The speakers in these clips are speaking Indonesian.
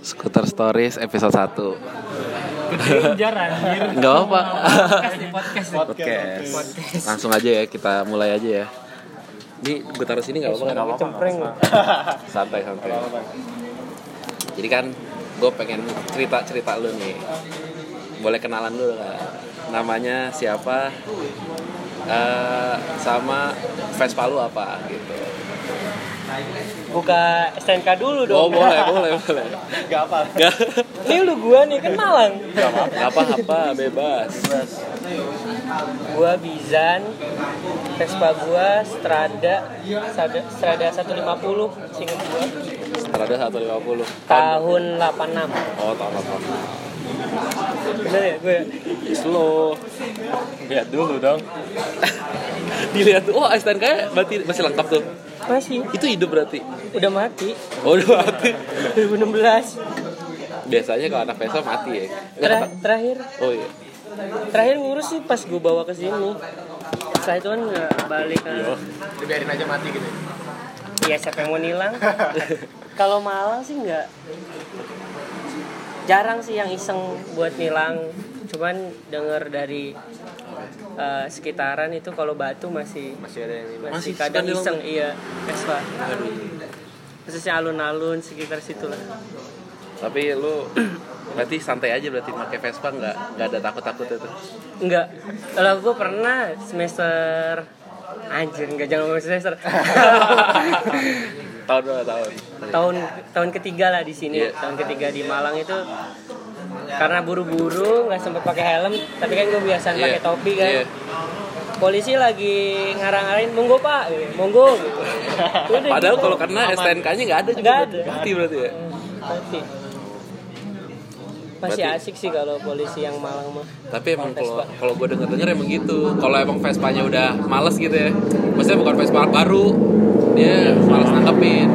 Scooter Stories episode 1 Kejar anjir. Enggak apa Podcast podcast. Podcast Podcast. Langsung aja ya kita mulai aja ya Ini gue taruh sini gak apa-apa kan? Cempreng. Santai santai Jadi kan gue pengen cerita-cerita lu nih Boleh kenalan dulu gak? Namanya siapa Eh, Sama Vespa lu apa gitu Buka STNK dulu Oh dong. boleh boleh boleh Gak apa. Gak Ini lu gua nih kan Malang. apa-apa bebas Gua Bizan. Vespa gua Strada Strada, Strada 150 singkat gua. Strada 150 Tahun 86. Oh tahun 8 Bener ya gue? Slow Lihat dulu dong. Dilihat tuh, oh STNK -nya berarti masih lengkap tuh Masih. Itu hidup berarti Udah mati. Oh udah mati 2016. Biasanya kalau anak Vespa mati ya Ter- terakhir Oh iya terakhir ngurus sih pas gue bawa ke sini. Setelah itu kan nggak balik kan. Dibiarin aja mati gitu. Iya siapa yang mau nilang? Kalau Malang sih nggak jarang sih yang iseng buat nilang. Cuman denger dari eh, sekitaran itu kalau batu masih Masih ada yang masih, Masih kadang iseng iya Vespa. Khususnya alun-alun sekitar situ lah. Tapi lu berarti santai aja berarti pakai Vespa nggak nggak ada takut-takut itu Enggak. Kalau gue pernah semester anjir enggak jangan ngomong semester. tahun berapa tahun tahun tahun ketiga lah di sini Iya. tahun ketiga di Malang itu karena buru-buru nggak sempet pakai helm tapi kan gue biasa Iya. pakai topi kan Iya. polisi lagi ngarang-ngarain monggo pak gitu. monggo gitu Udah Padahal gitu. kalau karena STNK-nya nggak ada juga Nggak berarti. ada. Mati berarti ya Mati. masih Berarti- asik sih kalau polisi yang Malang mah Tapi emang kalau kalau gue denger denger emang gitu. Kalau emang Vespanya udah males gitu ya, maksudnya bukan Vespa baru, dia males nangkepin.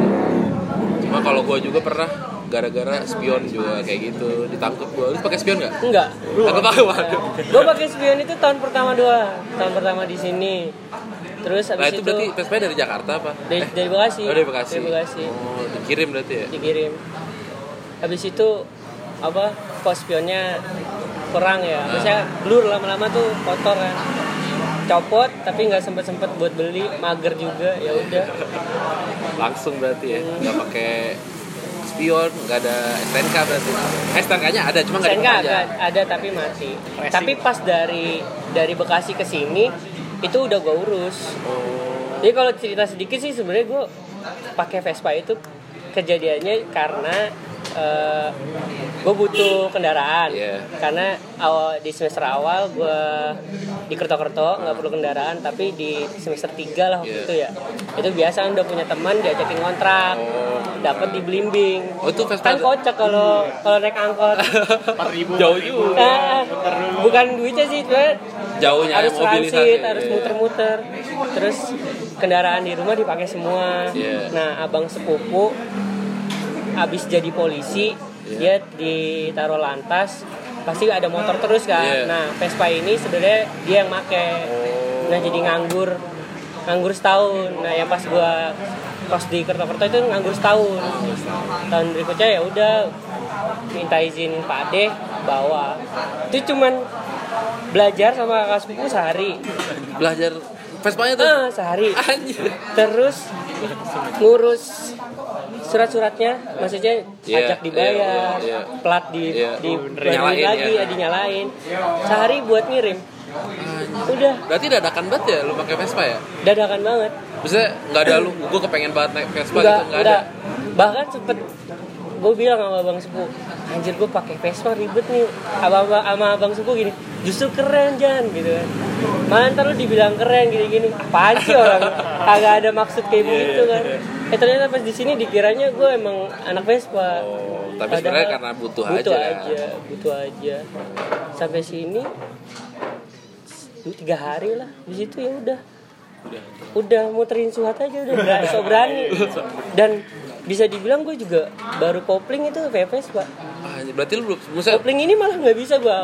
Cuma kalau gue juga pernah gara-gara spion juga kayak gitu. Ditangkep gue. Lu pakai spion nggak? enggak Tangkep aku waduh. gue pakai spion itu tahun pertama dua tahun pertama di sini. Terus Nah habis itu itu, berarti dari Jakarta apa? dari, Eh, dari Bekasi. Oh, dari Bekasi. dari Bekasi. Oh, dikirim berarti ya? dikirim. Habis itu apa kos spionnya kurang ya. Biasanya blur lama-lama tuh kotor kan. Copot tapi nggak sempet sempet buat beli. Mager juga ya udah. Langsung berarti ya, nggak pakai spion, nggak ada STNK berarti. Eh, STNK-nya ada, cuma nggak nggak diperpanjang. ada, ada tapi mati tapi pas dari dari Bekasi ke sini itu udah gue urus Oh, jadi kalau cerita sedikit sih sebenarnya gue pakai Vespa itu kejadiannya karena gue butuh kendaraan Iya. karena awal di semester awal gue di Kerto-Kerto nggak perlu kendaraan tapi di semester 3 lah waktu Iya. itu ya itu biasa udah punya teman diajakin kontrak Oh. dapat di Blimbing Oh, itu Vespa kan kocak kalau kalau naik angkot jauh juga. Ah, bukan duitnya sih cuma Jauhnya harus mobilisasi. transit harus Iya. muter-muter terus kendaraan di rumah dipakai semua Iya. nah abang sepupu abis jadi polisi Iya. dia ditaruh lantas pasti ada motor terus kan Iya. nah Vespa ini sebenarnya dia yang make Oh. nah jadi nganggur nganggur setahun nah yang pas gua pas di Kerto-Kerto itu nganggur setahun tahun berikutnya ya udah minta izin Pak Ade bawa itu cuman belajar sama kakak sepupu sehari Belajar Vespanya tuh. ah sehari Anjir. terus ngurus surat-suratnya maksudnya Iya, pajak dibayar iya, iya. plat di Iya. di Nyalain lagi ya. ya dinyalain sehari buat ngirim udah Berarti dadakan banget ya lu pakai Vespa ya? dadakan banget Maksudnya nggak ada lu, gue kepengen banget naik Vespa gitu, nggak ada. bahkan sempet gue bilang sama abang sepupu anjir gue pakai Vespa ribet nih. Abang sama abang sepupu gini justru keren Jan gitu kan. Malah ntar lu dibilang keren gini-gini. Apaan sih orang? Kagak ada maksud kayak Iya, begitu iya, kan. eh ternyata pas di sini dikiranya gue emang anak Vespa. Oh, tapi Padahal sebenarnya karena butuh, butuh aja. aja butuh aja. Sampai sini tiga hari lah. Di situ ya udah. Udah. udah muterin suhat aja udah. Berani. So berani dan bisa dibilang gue juga baru kopling itu VPS pak. Ah, berarti lu belum, maksudnya kopling ini malah nggak bisa gue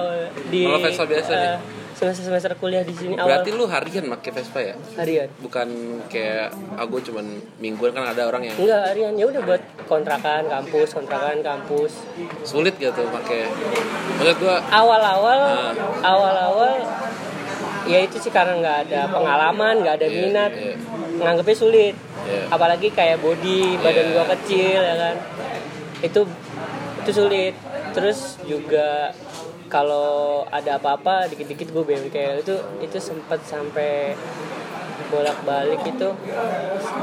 di Malah Vespa biasa nih? eh, semester semester kuliah di sini. Awal berarti lu harian pakai Vespa ya? Harian. Bukan kayak aku cuman mingguan kan ada orang yang enggak harian. Ya udah buat kontrakan kampus kontrakan kampus. Sulit gitu pakai. Maksud gua awal-awal Ah. awal-awal ya itu sih karena nggak ada pengalaman nggak ada Iya, minat. iya. nganggepnya sulit Iya. apalagi kayak body badan Iya. gua kecil ya kan. Itu itu sulit. Terus juga kalau ada apa-apa dikit-dikit gue bengkel itu itu sempat sampai bolak-balik itu.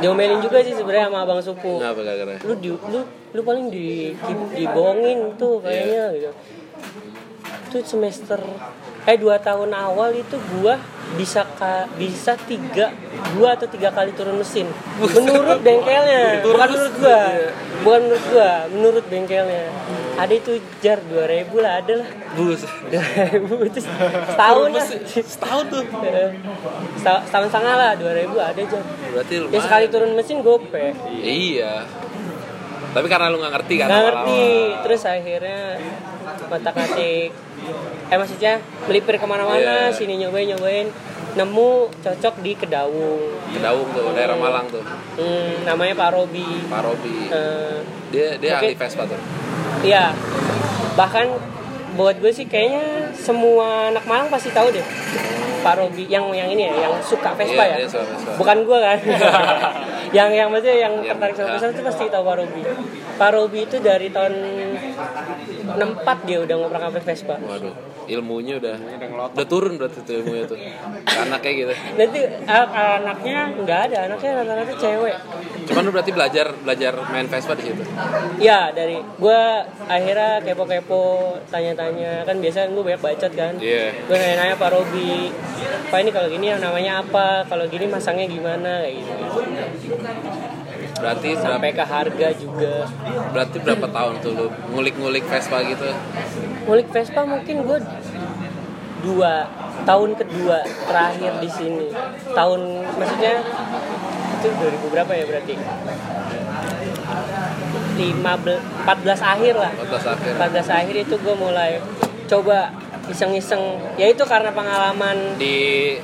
Diomelin juga sih sebenarnya sama abang supu. Gara-gara? lu di, lu lu paling di dibohongin tuh kayaknya gitu. Itu semester eh dua tahun awal itu gua bisa ka, bisa tiga dua atau tiga kali turun mesin. Menurut bengkelnya. Bukan menurut gua. bukan menurut gua menurut bengkelnya. Ada itu jar dua ribu lah ada lah. Bus. dua ribu itu setahun lah. Setahun tuh. Setahun- setahun setengah lah dua ribu ada jar. Berarti lumayan. ya sekali turun mesin gope. Iya. Tapi karena lu nggak ngerti kan nggak ngerti. Terus akhirnya mata katik eh maksudnya melipir ke mana-mana Iya. sini nyobain nyobain nemu cocok di Kedaung Kedaung tuh, daerah Malang tuh. hmm, namanya Pak Robi Pak Robi. Eh, Dia dia Oke. ahli Vespa tuh. iya bahkan buat gue sih kayaknya semua anak Malang pasti tahu deh Pak Robi yang yang ini ya yang suka Vespa Iya, ya dia suka Vespa. bukan gue kan yang yang maksudnya yang Yang- tertarik sama. Vespa itu pasti tahu Pak Robi Pak Robi itu dari tahun 64 dia udah ngoprak ngoprak Vespa Waduh, ilmunya udah udah turun berarti tuh ilmunya tuh. Karena kayak gitu. nanti anaknya nggak ada anaknya rata-rata cewek Cuman lu berarti belajar belajar main Vespa di situ. ya dari gue akhirnya kepo-kepo tanya-tanya kan biasa gue banyak bacot kan Iya. gue nanya-nanya Pak Robi Pak ini kalau gini yang namanya apa kalau gini masangnya gimana kayak gitu Berarti berapa sampai ke harga juga. Berarti berapa tahun tuh lu ngulik-ngulik Vespa gitu? ngulik Vespa mungkin gue dua tahun kedua terakhir di sini. Tahun maksudnya itu 2000 berapa ya berarti? 15 14 akhir lah. 14 akhir. 14 akhir itu gue mulai coba iseng-iseng. Ya itu karena pengalaman Di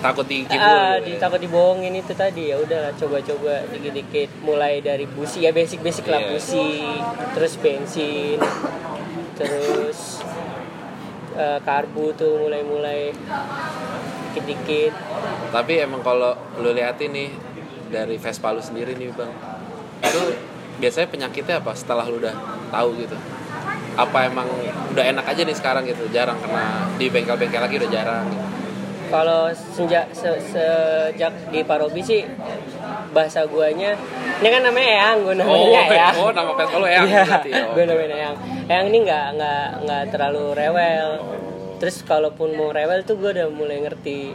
takut tinggi ah, di takut dibohongin itu tadi ya udah coba-coba dikit-dikit mulai dari busi ya basic-basic lah Iya. busi terus bensin terus eh, karbu tuh mulai-mulai dikit-dikit Tapi emang kalau lu lihat ini dari Vespa lu sendiri nih bang, itu biasanya penyakitnya apa setelah lu udah tahu gitu? Apa emang udah enak aja nih sekarang gitu, jarang kena di bengkel-bengkel lagi udah jarang. Gitu. Kalau sejak se- sejak di Parobi sih bahasa guanya ini kan namanya Eyang gue namanya Oh, Eyang. Oh nama Vespa lu Eyang. Oh. gue namanya Eyang. Eyang ini nggak nggak nggak terlalu rewel. Terus kalaupun mau rewel tuh gue udah mulai ngerti.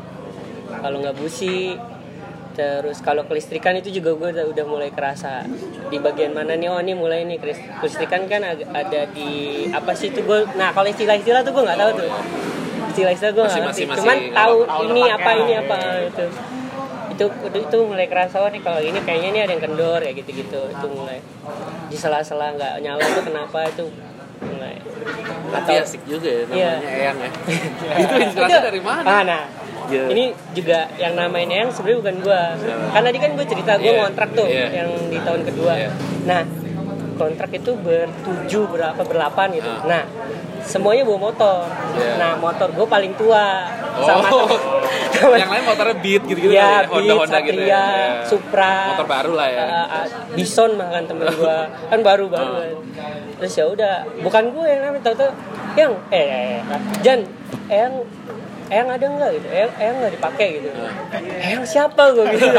Kalau nggak busi terus kalau kelistrikan itu juga gue udah, udah mulai kerasa. Di bagian mana nih? Oh ini mulai nih. Kelis- kelistrikan kan ada di apa sih itu gue nah kalau istilah-istilah tuh gue nggak tahu tuh istilah-istilah gue nggak ngerti masih- masih cuman tahu tahu ini apa ini apa itu itu itu mulai kerasa oh nih kalau ini kayaknya ini ada yang kendor ya gitu-gitu itu mulai di sela-sela nggak nyala itu kenapa itu mulai Tapi asik juga ya namanya Iya. Eyang ya. itu inspirasi dari mana? Ah, nah, Iya. ini juga yang namain Eyang sebenarnya bukan gua. Kan tadi kan gue cerita gue Iya. ngontrak tuh Iya. yang di tahun kedua. Iya. Nah, kontrak itu bertujuh berapa berlapan gitu. Ah. Nah, semuanya bawa motor. Iya. Nah, motor gue paling tua Oh, sama sama yang lain motornya Beat gitu-gitu ya, kali Beat, Honda Honda gitu Satria, ya. Iya. Supra, Motor baru lah ya. uh, uh, Bison bahkan temen gua kan baru baru Oh. Terus ya udah, bukan gue yang namanya tahu-tahu yang eh, eh, eh, Jan, yang Eyang ada nggak gitu? Eyang, Eyang nggak dipakai gitu. Eyang siapa gue gitu.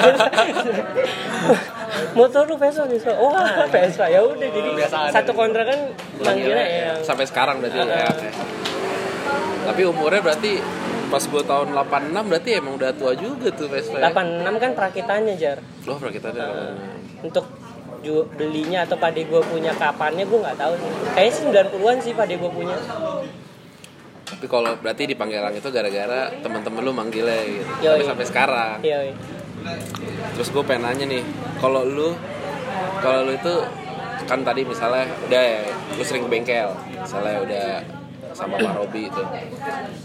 Motor lu Vespa Vespa. Wah, Vespa. Ya udah jadi Kebiasaan satu dari- kontrak kan manggilnya Manggilnya, Eyang. Sampai sekarang berarti Ah, ya. ah. ya. Tapi umurnya berarti pas gue tahun 86 berarti emang udah tua juga tuh Vespa. ya. 86 kan perakitannya jar. Loh perakitannya. untuk ju- belinya atau pade gue punya kapannya gue nggak tahu sih kayaknya sih 90-an sih pade gue punya Tapi kalau berarti di Panggilan itu gara-gara teman-teman lu manggilnya gitu. Yoi. Tapi sampai sekarang. iya. Terus gue pengen nanya nih, kalau lu kalau lu itu kan tadi misalnya udah ya, lu sering ke bengkel, misalnya udah sama Pak Robi itu.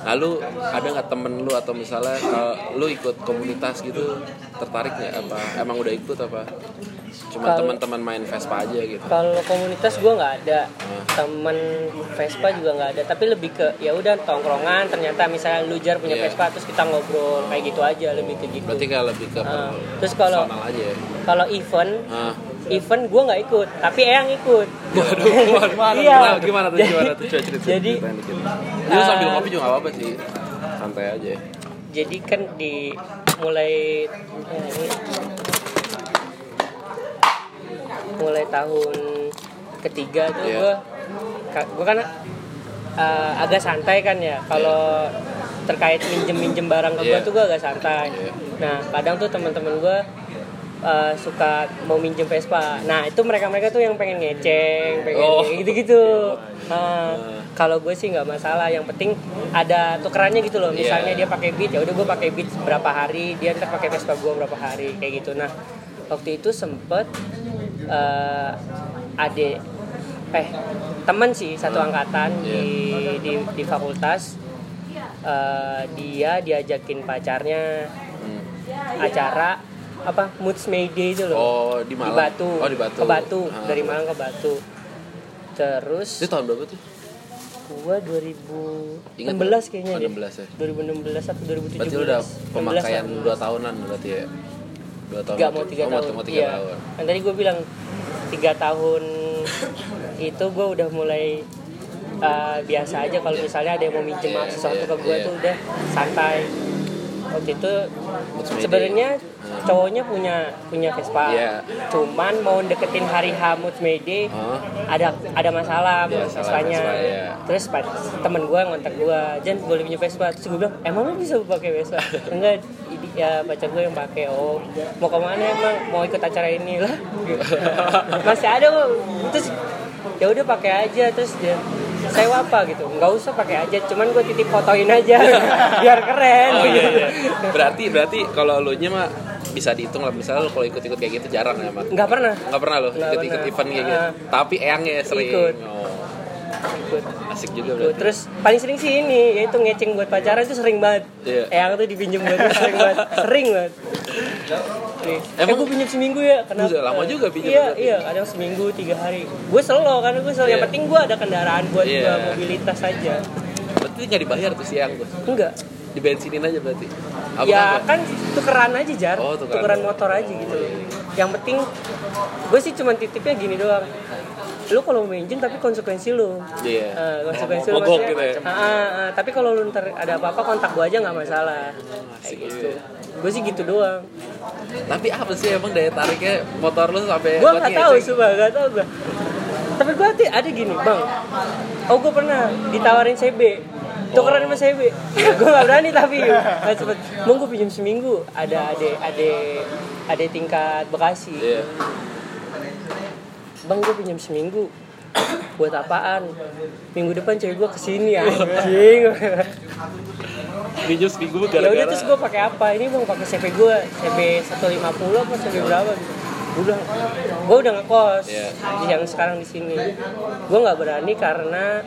Lalu ada nggak temen lu atau misalnya kalau lu ikut komunitas gitu tertarik nggak apa emang udah ikut apa? Cuma teman-teman main Vespa aja gitu. kalau komunitas gue nggak ada Hmm. temen Vespa juga nggak ada tapi lebih ke ya udah tongkrongan ternyata misalnya lu jar punya Iya. Vespa terus kita ngobrol kayak gitu aja lebih ke gitu Berarti kayak lebih ke Ah, terus kalau- personal aja ya. kalau event Ah. Event gue nggak ikut tapi Eyang ikut Waduh, gimana, Iya. gimana, gimana tuh, Jadi- gimana tuh, coba cerita, jadi-. Lu Ah. sambil ngopi juga gak apa-apa sih, santai aja. jadi kan di mulai mulai tahun ketiga tuh Iya. gue gue kan uh, agak santai kan ya kalau terkait minjem minjem barang ke gue Iya. tuh gue agak santai Iya. nah kadang tuh teman-teman gue uh, suka mau minjem Vespa. Nah itu mereka mereka tuh yang pengen ngeceng pengen Oh. gitu gitu kalau gue sih nggak masalah. Yang penting ada tukerannya gitu loh. Misalnya Iya. dia pakai beat ya udah gue pakai beat berapa hari dia ntar pakai Vespa gue berapa hari kayak gitu. Nah waktu itu sempet eh adik eh temen sih satu angkatan di, di di fakultas. Eh, dia diajakin pacarnya Hmm. acara apa Moods May Day itu loh Oh, di di Malang. Batu. Oh, di Batu. ke Batu Ah. dari Malang ke Batu terus Itu tahun berapa tuh? gua 2016 Ingat kayaknya Oh, deh 16 ya? 2016 atau 2017 Berarti lu udah 16 pemakaian lah. 2 tahunan berarti ya? 2 tahun. Enggak mau tiga oh, tahun. Mau 3 Iya. tahun. Kan tadi gue bilang tiga tahun itu gue udah mulai uh, biasa aja kalau misalnya ada yang mau minjem Iya, sesuatu iya, ke iya. tuh udah santai. Waktu itu sebenarnya cowoknya punya punya Vespa. Iya. Cuman mau deketin hari H Moods May Day Oh. ada ada masalah Iya, sama salah Vespanya. Vespa, iya. Terus temen gue ngontak gue, Jan boleh punya Vespa. Terus gue bilang, emang lu bisa pakai Vespa? Enggak, ya pacar gue yang pakai. Oh, mau ke mana emang? Mau ikut acara ini lah? Masih ada kok. Terus ya udah pakai aja terus dia sewa apa gitu nggak usah pakai aja cuman gue titip fotoin aja biar keren Oh iya iya. Berarti berarti kalau lu nya mah bisa dihitung lah misalnya kalau ikut-ikut kayak gitu jarang ya, Mat. nggak pernah Enggak pernah lo Nggak ikut-ikut event kayak gitu. Ah. Tapi eyangnya sering. Ikut. Oh, ikut asik juga berarti. terus paling sering sih ini yaitu ngeceng buat pacaran itu sering banget Iya. yang tuh dipinjem buat sering banget sering banget Nih, eh Emang- gue pinjam seminggu ya kenapa Buset, lama juga pinjam iya berarti. iya kadang seminggu tiga hari gue selo kan gue selo yang Iya. penting gue ada kendaraan buat Iya. gua mobilitas aja Berarti nggak dibayar tuh si eyang tuh. enggak Dibensinin aja berarti. Apa ya apa? kan tukeran aja jar Oh, tukeran. tukeran motor aja gitu yang penting gue sih cuma titipnya gini doang lu kalau mau engine tapi konsekuensi lu. Iya. Eh, konsekuensi lu Mogok gitu ya? ah, ah, tapi kalau lu ntar ada apa-apa kontak gua aja nggak masalah. Kayak gitu. juga. gue sih gitu doang. Tapi apa sih emang daya tariknya motor lu sampai buat nggak tahu ngeceng? sumpah nggak tahu gue tapi gue ada, ada gini bang. Oh gue pernah ditawarin CB tukeran sama CB gue gak berani tapi nggak sempet. Mau gue pinjam seminggu. Ada ade ade ade tingkat Bekasi. Iya. Bang gue pinjam seminggu. Buat apaan? Minggu depan cewek gue ke sini anjing. Pinjam seminggu ya udah gara-gara. terus gue pakai apa? Ini bang pakai CP gue CP 150 apa CP berapa? Gitu udah. Gue udah ngekos Iya. yang sekarang di sini. Gue nggak berani karena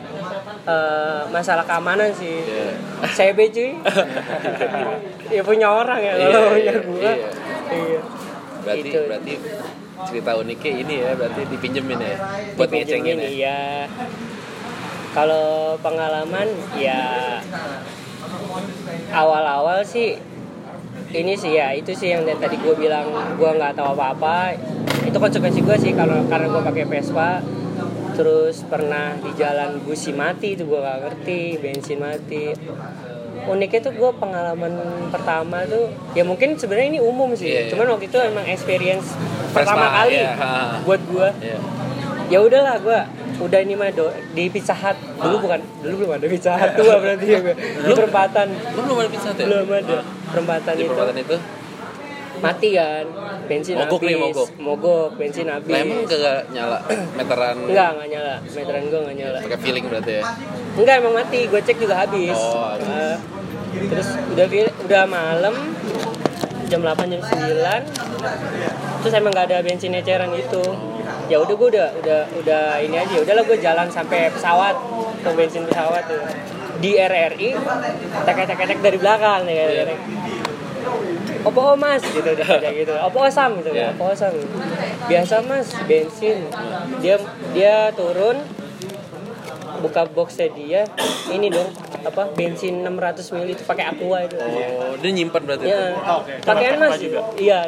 eh, masalah keamanan sih. Iya. CB cuy. Ya punya orang ya Iya, kalau punya iya, gue iya. iya. Berarti Gitu. berarti cerita uniknya ini ya berarti dipinjemin ya buat ngecengin ya. iya. Kalau pengalaman ya awal-awal sih ini sih ya itu sih yang tadi gue bilang gue nggak tahu apa-apa. Itu konsekuensi gue sih kalau karena gue pakai Vespa terus pernah di jalan busi mati itu gue gak ngerti bensin mati uniknya tuh gue pengalaman pertama tuh ya mungkin sebenarnya ini umum sih Iya, iya. cuman waktu itu emang experience pertama kali ha. buat gue Iya. ya udahlah gue udah ini mah do, di Pizza Hut dulu bukan dulu belum ada Pizza Hut tua berarti ya gue di perempatan Lu belum ada pizza tuh ya? belum ada perempatan Di itu perempatan itu? Mati kan. Bensin Mogok habis. nih, mogok. mogok bensin habis. Lah emang kagak nyala? Meteran? Enggak enggak nyala. Meteran gue enggak nyala. Pakai feeling berarti ya? enggak emang mati. Gue cek juga habis. Oh, habis. Eh, terus udah udah malam. Jam 8 jam 9 terus emang nggak ada bensin eceran gitu. Ya udah gue udah udah udah ini aja. Udahlah gue jalan sampai pesawat. Pom bensin pesawat tuh. Di RRI tek tek tek dari belakang nih Iya. Opo mas gitu kayak gitu. Opo osam gitu. Iya. Opo osam. Biasa mas bensin. Dia dia turun buka boxnya dia ini dong apa bensin 600 ml itu pakai aqua itu. Oh, dia nyimpan berarti. Ya, oke. pakaian mas juga. Iya,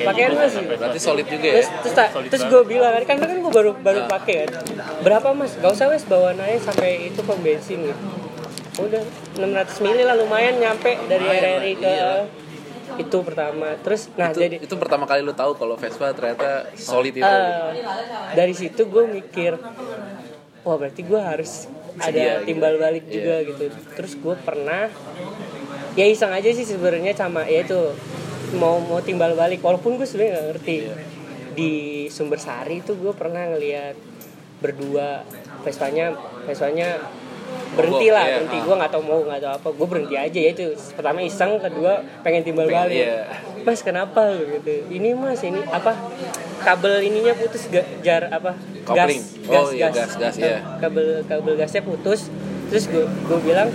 pakaian mas. Berarti solid juga ya. Terus terus, terus gue bilang kan kan gue baru baru Ah. pakai kan. Berapa mas? Gak usah wes bawa naik sampai itu pom bensin gitu. Udah 600 ml lah lumayan nyampe dari RRI ke iya. Itu pertama. Terus nah itu, jadi itu pertama kali lu tahu kalau Vespa ternyata solid itu. eh, dari situ gue mikir wah berarti gue harus ada gitu. timbal balik Iya. juga gitu. Terus gue pernah ya iseng aja sih sebenarnya sama ya itu mau mau timbal balik walaupun gue sebenarnya nggak ngerti Iya. di Sumber Sari itu gue pernah ngeliat berdua Vespanya Vespanya berhenti lah iya, berhenti. Gue nggak tahu mau nggak tahu apa. Gue berhenti aja ya itu. Pertama iseng kedua pengen timbal balik. iya. mas kenapa gitu? Ini mas ini apa? Kabel ininya putus ga, jar apa? Kopling. Oh, iya, gas, gas, iya. kabel kabel gasnya putus. Terus gue gue bilang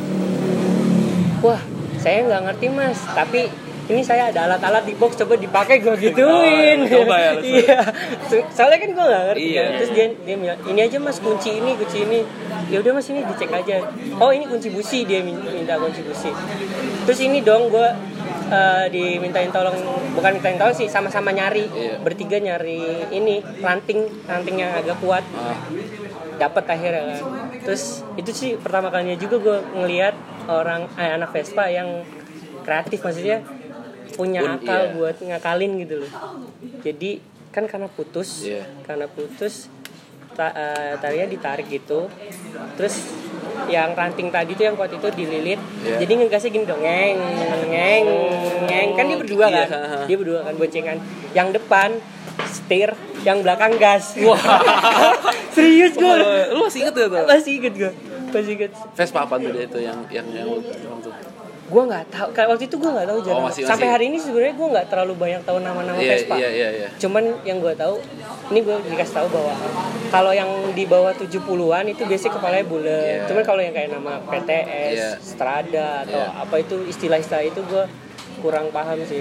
wah saya nggak ngerti mas. Tapi ini saya ada alat-alat di box coba dipakai gue gituin. Oh, coba ya, iya. So- soalnya kan gue nggak ngerti. Iya. kan. terus dia dia bilang ini aja mas kunci ini kunci ini. Ya udah mas ini dicek aja. Oh ini kunci busi dia min- minta kunci busi. Terus ini dong gue eh, dimintain tolong bukan mintain tolong sih sama-sama nyari Iya. bertiga nyari ini ranting ranting yang agak kuat. Ah, dapat akhirnya kan. Terus itu sih pertama kalinya juga gue ngelihat orang eh, anak Vespa yang kreatif maksudnya punya Pun, akal iya. buat ngakalin gitu loh jadi kan karena putus Iya. karena putus ta, eh, talinya ditarik gitu terus yang ranting tadi tuh yang kuat itu dililit Iya. jadi ngegasnya gini dong ngeng ngeng ngeng kan dia berdua kan dia berdua kan boncengan yang depan setir yang belakang gas wah serius gue lu masih inget gak tuh? masih inget gue masih inget Vespa apa tuh dia itu yang yang yang? Gue nggak tahu kayak waktu itu gue nggak tahu jarang Oh, masih- sampai masih. hari ini sebenarnya gue nggak terlalu banyak tahu nama-nama Iya, Vespa iya, iya, iya. cuman yang gue tahu ini gue dikasih tahu bahwa kalau yang di bawah 70-an itu biasanya kepalanya bulat Iya. cuman kalau yang kayak nama PTS Iya. Strada atau Iya. apa itu istilah-istilah itu gue kurang paham sih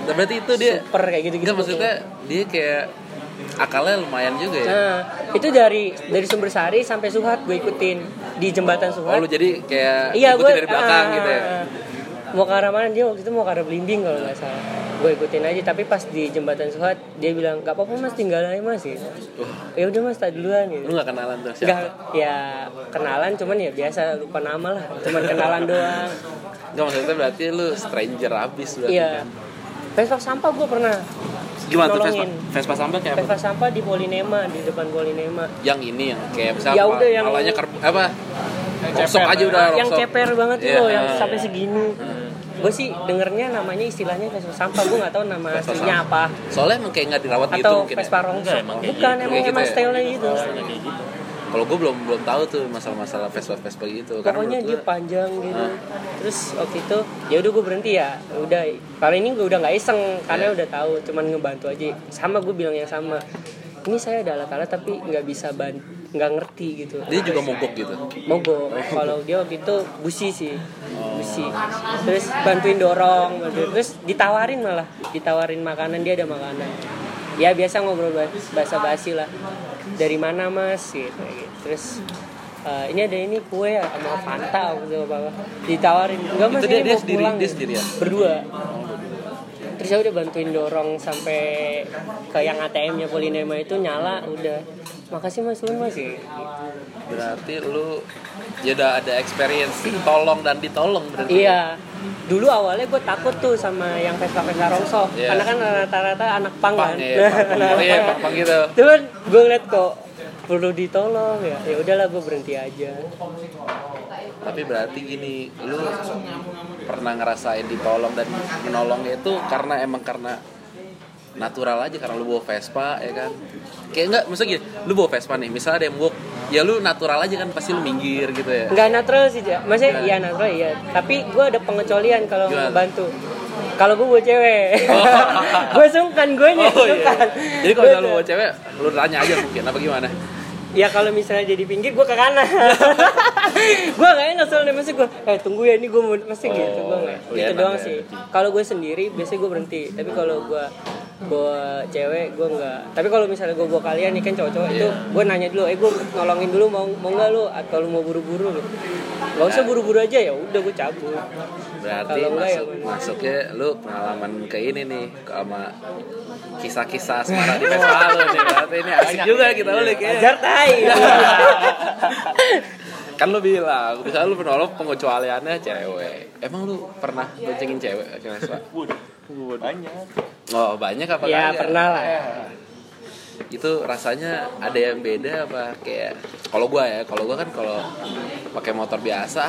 Nah, berarti itu dia super kayak gitu gitu maksudnya dia kayak akalnya lumayan juga ya. nah itu dari dari Sumber Sari sampai Suhat gue ikutin di jembatan Oh Suhat lu jadi kayak iya ikutin gue dari belakang gitu ya. mau ke arah mana dia waktu itu mau ke arah Belimbing kalau nggak salah gue ikutin aja tapi pas di jembatan Suhat dia bilang gak apa-apa mas tinggal aja mas gitu. ya udah mas tak duluan gitu Lu gak kenalan tuh siapa? Enggak, ya kenalan cuman ya biasa lupa nama lah cuman kenalan doang Enggak maksudnya berarti lu stranger abis berarti. iya Vespa sampah gue pernah Gimana tuh Vespa? Vespa sampah kayak apa? Vespa sampah di Polinema di depan Polinema Yang ini yang kayak misalnya Ya udah, yang- palanya ker- apa? Ceper. aja udah yang ceper banget tuh Iya. loh yang sampai segini gue sih dengernya namanya istilahnya Vespa sampah gue nggak tahu nama Vespa aslinya sampah. apa Soalnya emang kayak nggak dirawat gitu atau mungkin. Vespa Ya. rongsok emang kayak bukan gitu. emang Kayak gitu emang ya? stylenya gitu Kalau gue belum belum tahu tuh masalah-masalah Vespa Vespa gitu. Pokoknya dia gua- panjang gitu Ah. terus waktu itu ya udah gue berhenti ya udah kali ini gue udah nggak iseng karena Iya. udah tahu cuman ngebantu aja sama gue bilang yang sama ini saya ada alat-alat tapi nggak bisa ban nggak ngerti gitu dia juga mogok gitu. mogok kalau dia waktu itu busi sih Oh. busi terus bantuin dorong bantuin. terus ditawarin malah ditawarin makanan dia ada makanan ya biasa ngobrol bahasa basi lah. Dari mana mas? Gitu, gitu. terus "Eh, ini ada ini kue ya sama Fanta gitu apa apa ditawarin. Enggak mas Itu dia- ini dia mau sendiri- pulang dia sendirian? berdua. Terus saya udah bantuin dorong sampai ke yang ATM-nya Polinema itu nyala udah makasih mas lu mas. Berarti lu ya udah ada experience tolong dan ditolong berarti. Iya. Dulu awalnya gue takut tuh sama yang Vespa Vespa Rongsok. Iya. Karena kan rata-rata anak pang kan. ya, pang, pang, iya, pang, pang gitu. Cuman gue ngeliat kok perlu ditolong ya. Ya udahlah gue berhenti aja. Tapi berarti gini, lu pernah ngerasain ditolong dan menolongnya itu karena emang karena natural aja karena lu bawa Vespa ya kan. Kayak enggak, maksudnya gini, lu bawa Vespa nih, misalnya ada yang mogok, ya lu natural aja kan pasti lu minggir gitu ya. Nggak natural sih, Ja. Maksudnya iya natural iya. Tapi gue ada pengecualian kalau ngebantu. Kalau gue bawa cewek, Oh. gue sungkan gue nya Oh iya. sungkan. Jadi kalau misalnya lu bawa cewek, lu tanya aja mungkin apa gimana? ya kalau misalnya jadi pinggir gue ke kanan gue gak enak soalnya masih gue eh tunggu ya ini gue mau pasti Oh, gitu gue nggak iya, gitu doang ya. sih kalau gue sendiri biasanya gue berhenti tapi kalau gue bawa cewek gue nggak tapi kalau misalnya gue bawa kalian nih kan cowok-cowok itu Iya. gue nanya dulu eh gue nolongin dulu mau mau nggak lu atau lu mau buru-buru gitu nggak usah buru-buru aja ya udah gue cabut Berarti enggak ya masuk mana? masuknya lu pengalaman ke ini nih ke sama kisah-kisah asmara di Vespa lu nih. Berarti ini asik juga kita ulik ya. ajar tai Kan lu bilang, misalnya lu penolong pengecualiannya cewek. Emang lu pernah boncengin cewek ke Vespa? Banyak. Oh, banyak apa ya pernah lah Itu rasanya ada yang beda apa kayak kalau gua ya, kalau gua kan kalau pakai motor biasa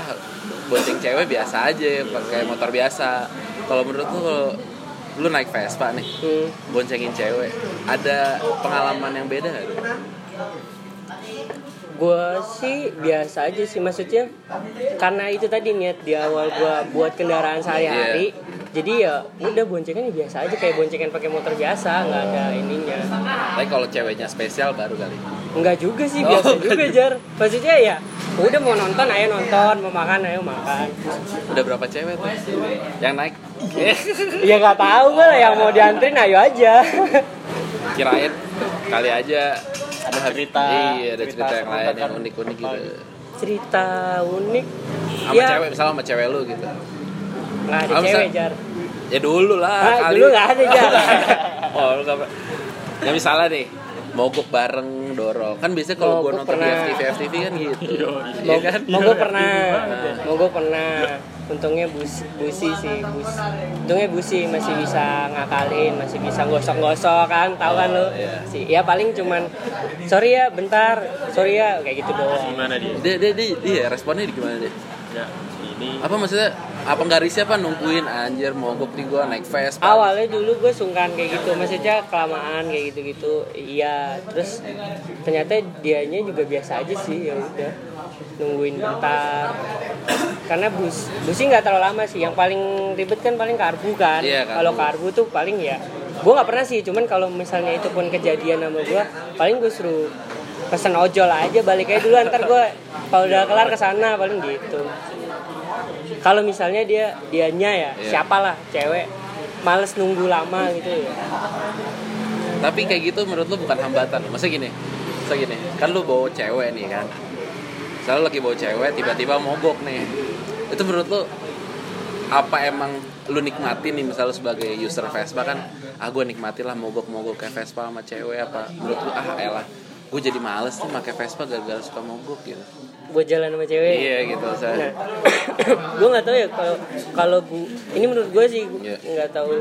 bonceng cewek biasa aja, pakai motor biasa. Kalau menurut lu kalau lu naik Vespa nih, hmm. boncengin cewek ada pengalaman yang beda gak? Gue sih biasa aja sih maksudnya karena itu tadi niat di awal gue buat kendaraan sehari-hari jadi ya udah boncengan ya biasa aja kayak boncengan pakai motor biasa nggak ada ininya. Tapi kalau ceweknya spesial baru kali. Enggak juga sih Oh, biasa enggak juga jar. Maksudnya ya udah mau nonton ayo nonton mau makan ayo makan. Udah berapa cewek tuh? Yang naik? ya nggak tahu gue lah yang mau diantrin ayo aja. Kirain kali aja Ada cerita. iya ada cerita yang lain yang unik-unik gitu. cerita unik Sama ya cewek misalnya sama cewek lu gitu. nggak ada Ah, cewek jar Ya dulu lah ah, kali. dulu nggak ada jar oh, lu gak. Ya misalnya nih mogok bareng dorong. Kan biasanya kalau gue Mogok nonton di pernah. FTV FTV kan gitu. Mau Iya. Kan? gue pernah. Mau gue pernah. Untungnya busi, busi sih bus. Untungnya busi masih bisa ngakalin masih bisa gosok-gosok kan tahu kan lu? Iya. sih ya paling cuman sorry ya bentar. Sorry ya kayak gitu doang. Gimana dia? dia dia dia, dia responnya gimana dia? Ya, ini apa maksudnya apa nggak risih apa nungguin? Anjir mogok nih gue naik Vespa. Awalnya dulu gue sungkan kayak gitu maksudnya kelamaan kayak gitu gitu iya terus ternyata dianya juga biasa aja sih ya udah. Nungguin bentar. Karena bus busnya nggak terlalu lama sih. Yang paling ribet kan paling karbu kan. Iya, kalau karbu tuh paling ya gue nggak pernah sih. Cuman kalau misalnya itu pun kejadian sama gue paling gue suruh pesen ojol aja balik aja dulu ntar gue kalau udah kelar ke sana paling gitu kalau misalnya dia dianya ya Iya. siapalah cewek. Males nunggu lama gitu ya. Tapi kayak gitu menurut lu bukan hambatan. Masa gini masa gini. Kan lu bawa cewek nih kan. Selalu lagi bawa cewek tiba-tiba mogok nih. Itu menurut lu apa emang lu nikmatin nih misalnya sebagai user Vespa kan? Ah gue nikmatin lah mogok-mogok kayak Vespa sama cewek apa? Menurut lu ah elah. Gue jadi males nih pakai Vespa gara-gara suka mogok gitu buat jalan sama cewek iya gitu saya Nah, gue nggak tahu ya kalau kalau gue ini menurut gue sih Iya. nggak tahu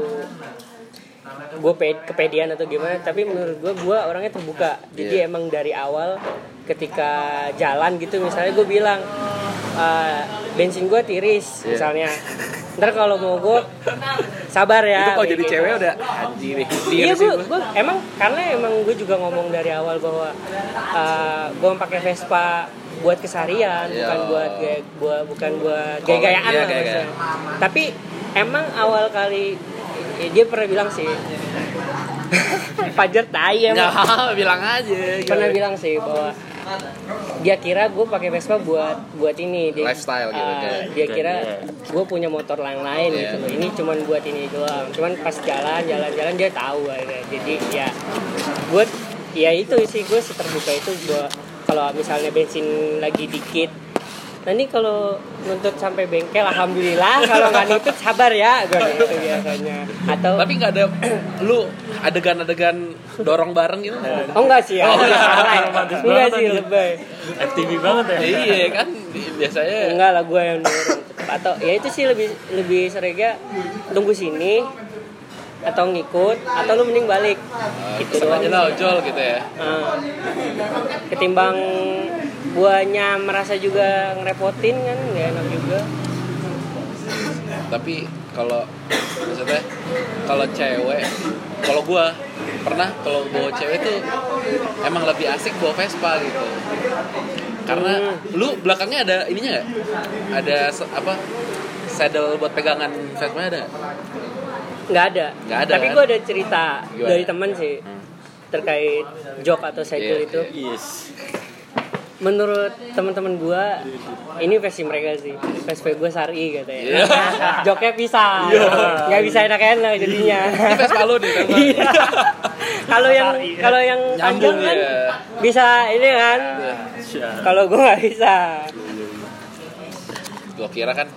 gue pe kepedian atau gimana tapi menurut gue gue orangnya terbuka jadi Iya. emang dari awal ketika jalan gitu misalnya gue bilang "Eh, bensin gue tiris Iya. misalnya ntar kalau mau gue sabar ya itu kalau jadi gitu. cewek udah anjir nih Iya sih gue, emang karena emang gue juga ngomong dari awal bahwa uh, gue pakai Vespa buat keseharian Iya. bukan buat gaya, buat bukan buat Kalau- gaya-gayaan iya, lah gaya-gaya. maksudnya. Tapi emang awal kali eh, dia pernah bilang sih Fajar tai emang Nggak, bilang aja pernah bilang sih bahwa dia kira gue pakai Vespa buat buat ini dia, Lifestyle gitu, kayak- dia kira gue punya motor lain lain Iya. gitu loh ini cuman buat ini doang cuman pas jalan jalan jalan dia tahu akhirnya jadi ya gue ya itu sih gue terbuka itu gue kalau misalnya bensin lagi dikit nanti kalau nuntut sampai bengkel alhamdulillah kalau nggak nuntut sabar ya gue gitu biasanya. Atau tapi nggak ada lu adegan-adegan dorong bareng gitu? Oh enggak sih ya? Oh, enggak, enggak. enggak, enggak sih. Lebay FTV banget ya. iya kan biasanya enggak lah gue yang dorong. Atau ya itu sih lebih lebih seringnya tunggu sini atau ngikut atau lu mending balik. Gitu Pesan doang. aja lah ojol gitu ya. Nah, ketimbang buahnya merasa juga ngerepotin kan nggak enak juga. Tapi kalau maksudnya kalau cewek kalau gua pernah kalau bawa cewek tuh emang lebih asik bawa Vespa gitu. Karena lu belakangnya ada ininya nggak? Ada apa saddle buat pegangan Vespa ada nggak? ada Nggak ada, tapi kan? gue ada cerita Gimana? dari teman sih Hmm. terkait jok atau cycle Iya, itu Yes. menurut teman-teman gua ini versi mereka sih Vespa gua Sari katanya Iya. joknya pisah nggak bisa enak-enak jadinya Ini Vespa Vespa. Iya. kalau yang kalau yang panjang Nyambung kan ya. bisa ini kan kalau gua nggak bisa Gua kira kan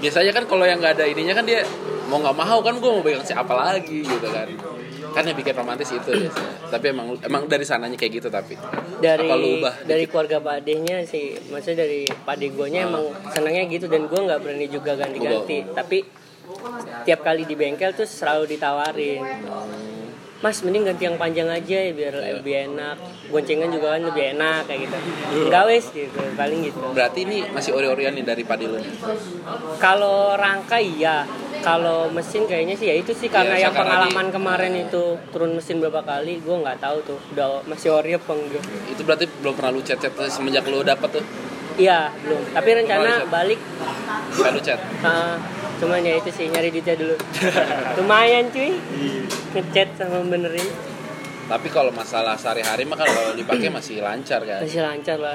biasanya kan kalau yang nggak ada ininya kan dia mau nggak mau kan gue mau pegang siapa lagi gitu kan. Kan yang bikin romantis itu biasanya. Tapi emang emang dari sananya kayak gitu tapi. Dari apa lu ubah dari keluarga Pak Adehnya sih maksudnya dari Pak Adeh guanya emang senangnya gitu dan gua nggak berani juga ganti-ganti. tapi tiap kali di bengkel tuh selalu ditawarin Mas mending ganti yang panjang aja ya biar lebih enak. Goncengan juga kan lebih enak kayak gitu. Nggak wes gitu paling gitu. Berarti ini masih ori-orian nih dari padi kalau rangka iya. Kalau mesin kayaknya sih ya itu sih karena Iya, yang pengalaman di- kemarin itu turun mesin berapa kali gue nggak tahu tuh udah masih ori apa enggak. Itu berarti belum pernah lu chat-chat semenjak lu dapet tuh iya belum. Tapi rencana Chat. balik. Lu chat. Ah, cuman ya itu sih nyari duitnya dulu. Lumayan cuy. Ngechat sama benerin. Tapi kalau masalah sehari-hari mah kan kalau dipakai masih lancar kan masih lancar lah.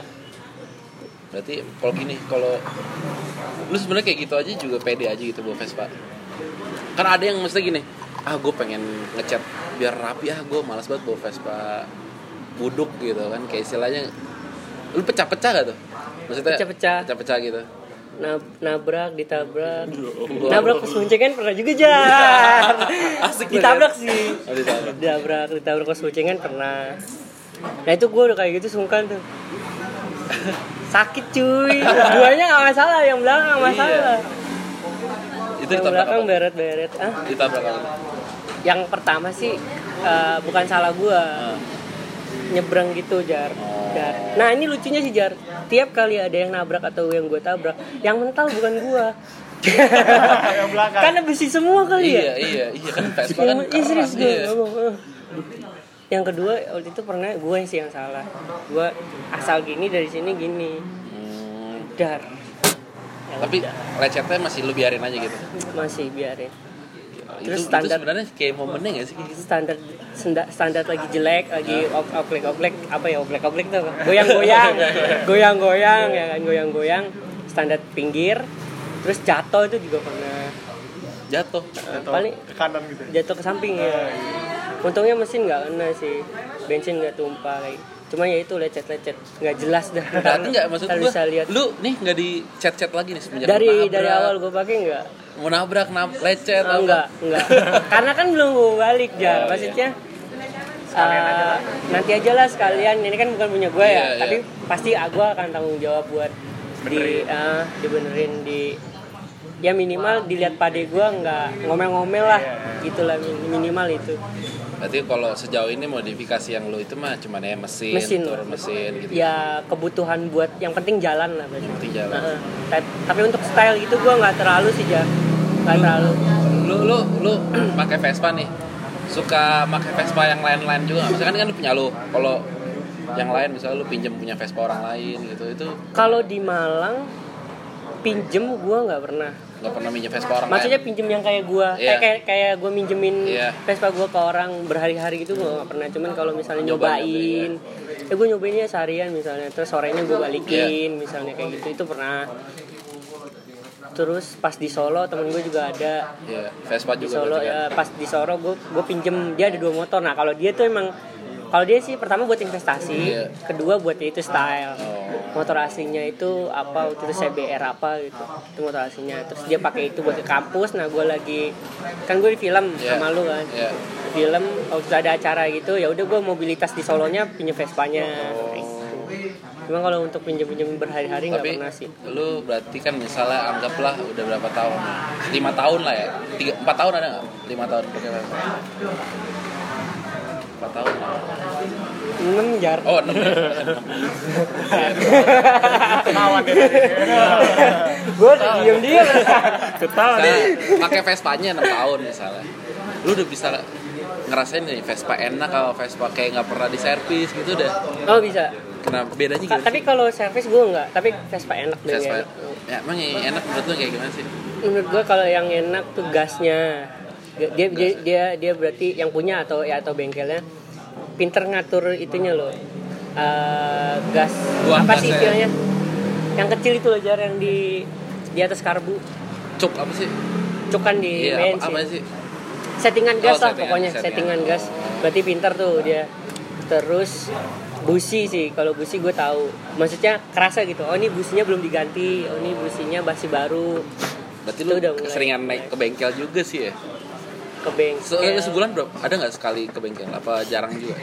Berarti kalau gini kalau lu sebenarnya kayak gitu aja juga pede aja gitu bawa Vespa. Kan ada yang mesti gini ah gue pengen ngecat biar rapi ah gue malas banget bawa Vespa buduk gitu kan. Kayak istilahnya lu pecah-pecah gak tuh? Maksudnya Pecah-pecah. pecah-pecah gitu. Nab- nabrak ditabrak. Nabrak pas boncengan pernah juga jar Asik ditabrak sih. Oh, ditabrak. ditabrak ditabrak pas boncengan pernah. Nah itu gue udah kayak gitu sungkan tuh. Sakit cuy. Duanya nggak masalah yang belakang nggak masalah. Itu yang ditabrak belakang beret-beret. Ah. Ditabrak apa? yang pertama sih eh, bukan salah gua. Ah. nyebrang gitu jar. Oh. Jar. nah ini lucunya sih jar. Tiap kali ada yang nabrak atau yang gue tabrak yang mental bukan belakang. Karena besi semua kali iya ya? Iya iya kan Vespa kan Iya, serius gue iya. eh. yang kedua waktu itu pernah gue sih yang salah. Gue asal gini dari sini gini. Hmm, dar Yang tapi lecetnya masih lu biarin aja gitu? Masih biarin Terus itu standar- sebenarnya kayak momennya gak sih? Standar standar lagi jelek lagi op oplek oplek apa ya oplek tuh? Apa? goyang goyang goyang goyang ya kan goyang goyang standar pinggir. Terus jatuh itu juga pernah. Jatuh? Eh, paling ke kanan gitu jatuh ke samping ya. Untungnya mesin nggak kena sih. Bensin nggak tumpah kayak cuma ya itu lecet lecet nggak jelas dah berarti nggak maksud gua bisa lihat lu nih nggak di chat chat lagi nih semenjak dari nabrak, dari awal gue pakai nggak mau nabrak nab lecet Ah, apa. enggak, enggak. Karena kan belum gue balik Oh, jar. iya. Maksudnya eh, nanti aja lah sekalian. Ini kan bukan punya gue Iya, ya, iya. tapi pasti gue akan tanggung jawab buat di eh, dibenerin di ya minimal dilihat pade gue nggak ngomel-ngomel lah Iya, gitulah min- minimal itu berarti kalau sejauh ini modifikasi yang lu itu mah cuman ya mesin, Mesin. turun mesin gitu ya? Kebutuhan buat yang penting jalan lah berarti. Penting jalan. Ta- tapi untuk style gitu gue nggak terlalu sih jar nggak terlalu. lu lu lu pakai Vespa nih. Suka pakai Vespa yang lain-lain juga misalkan kan lu punya lu kalau yang lain misalnya lu pinjam punya Vespa orang lain gitu itu kalau di Malang pinjem gue nggak pernah nggak pernah minjem Vespa orang Maksudnya lain pinjem yang kayak gua, Iya. kayak kayak, kayak gua minjemin Iya. Vespa gua ke orang berhari-hari gitu gua nggak pernah. Cuman kalau misalnya Nyoba, nyobain, ya gua nyobainnya seharian misalnya, terus sorenya gua balikin misalnya kayak gitu itu pernah. Terus pas di Solo temen gue juga ada Iya, Vespa di juga Solo berarti kan? ya pas di Solo gue gue pinjem dia ada dua motor. Nah kalau dia tuh emang kalau dia sih pertama buat investasi, Iya. kedua buat itu style Oh. motor aslinya itu apa itu CBR apa gitu itu motor aslinya terus dia pakai itu buat ke kampus nah gue lagi kan gue di film Iya. sama lu kan. Di film waktu itu ada acara gitu ya udah gue mobilitas di Solonya pinjam Vespanya gitu. cuma kalau untuk pinjam pinjam berhari-hari nggak pernah sih lu berarti kan misalnya anggaplah udah berapa tahun lima tahun lah ya tiga empat tahun ada nggak lima tahun pakai Vespa empat tahun enam jar. Oh enam? Ketahuan deh. gue diem diem Ketahuan. Nah, deh. pakai Vespanya 6 tahun misalnya. Lu udah bisa ngerasain nih Vespa enak kalau Vespa kayak nggak pernah diservis gitu udah oh bisa. Kenapa bedanya gimana tapi kalau servis gue nggak tapi Vespa enak deh Vespa enak. ya emang yang enak menurut lu kayak gimana sih? Menurut gue kalau yang enak tuh gasnya dia dia dia dia berarti yang punya atau ya atau bengkelnya. Pinter ngatur itunya loh. Eh, gas. Buang apa sih istilahnya? Yang kecil itu loh jar yang di di atas karbu. Cuk apa sih? cuk kan di Iya, main apa, apa sih? Settingan gas Oh, lah settingan, pokoknya settingan. settingan gas. Berarti pintar tuh dia. Terus busi sih. Kalau busi gue tahu. Maksudnya kerasa gitu. Oh ini businya belum diganti. Oh ini businya masih baru. Berarti lu udah mulai. keseringan naik ke bengkel juga sih ya? Ke bank Se Ya, sebulan berapa? Ada nggak sekali ke bengkel? Apa jarang juga?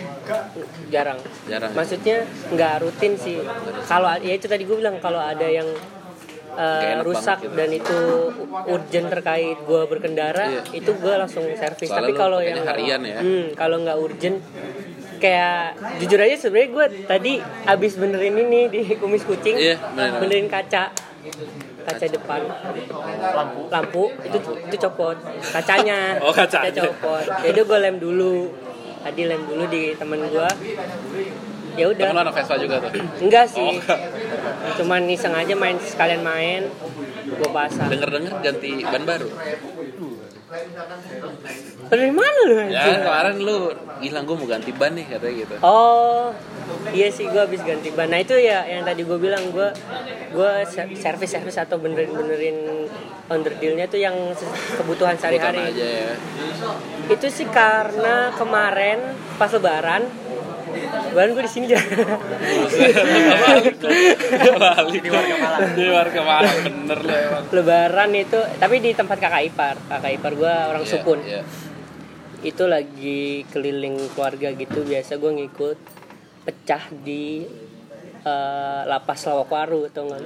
jarang Jarang. maksudnya nggak rutin sih kalau ya itu tadi gue bilang kalau ada yang uh, rusak banget gitu. dan itu urgent terkait gue berkendara Iya. itu gue langsung servis tapi kalau yang harian ya? hmm, kalau nggak urgent kayak jujur aja sebenarnya gue tadi abis benerin ini di kumis kucing Iya, benerin kaca kaca depan. Lampu. Lampu. Itu itu copot. Kacanya. Oh. Kaca copot. Jadi gue lem dulu. Tadi lem dulu di temen gue ya udah. Temen lu anak Vespa juga tuh? enggak sih. Oh. cuman iseng aja main sekalian main. Gue pasang. Denger-denger ganti ban baru? dari mana lu Ya kemarin lu bilang gue mau ganti ban nih katanya gitu. Oh, iya sih gue habis ganti ban. Nah itu ya yang tadi gue bilang gue gue servis servis atau benerin benerin onderdilnya tuh yang kebutuhan sehari-hari. ya Itu sih karena kemarin pas lebaran, lebaran gue di sini aja. Balik Di luar kepala Di luar kepala bener emang lebaran itu, tapi di tempat kakak ipar, kakak ipar gue orang Iya, sukun. iya. Itu lagi keliling keluarga gitu biasa gue ngikut pecah di eh, lapas Lawakwaru atau enggak?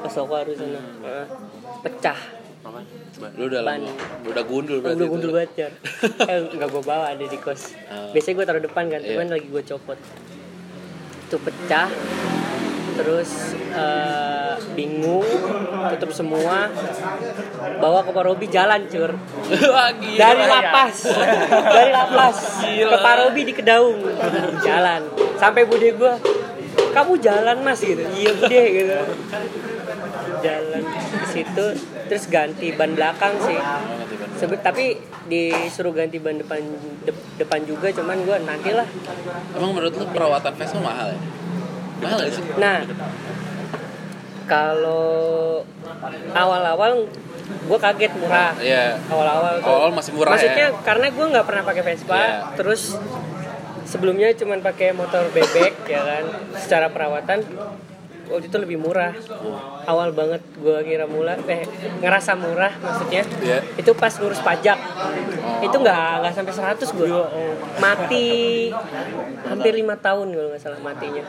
Lapas Lawakwaru sana. Heeh. pecah. Lu udah lama Lu udah gundul berarti Udah gundul banget Jar. eh, nggak gue bawa ada di kos. Oh. Biasanya gue taruh depan kan, Iya. cuman lagi gue copot. Itu pecah. Terus eh, bingung, tutup semua, bawa ke Parobi jalan cur. Dari lapas. Dari lapas Gila. ke Parobi di Kedaung. Jalan. Sampai bude gue kamu jalan mas gitu. Iya bude gitu. Jalan ke situ terus ganti ban belakang sih. Sebe- tapi disuruh ganti ban depan de- depan juga cuman gue nantilah Emang menurut lu perawatan Vespa mahal ya? Mahal sih? nah kalau awal-awal gue kaget murah Iya awal-awal tuh. Awal-awal masih murah Maksudnya ya? karena gue nggak pernah pakai Vespa, Iya. terus sebelumnya cuma pakai motor bebek ya kan. Secara perawatan waktu itu lebih murah. Awal banget gue kira murah, eh ngerasa murah maksudnya. Iya. Itu pas ngurus pajak. Oh. Itu nggak nggak sampai 100 gue. Mati hampir lima tahun kalau nggak salah matinya.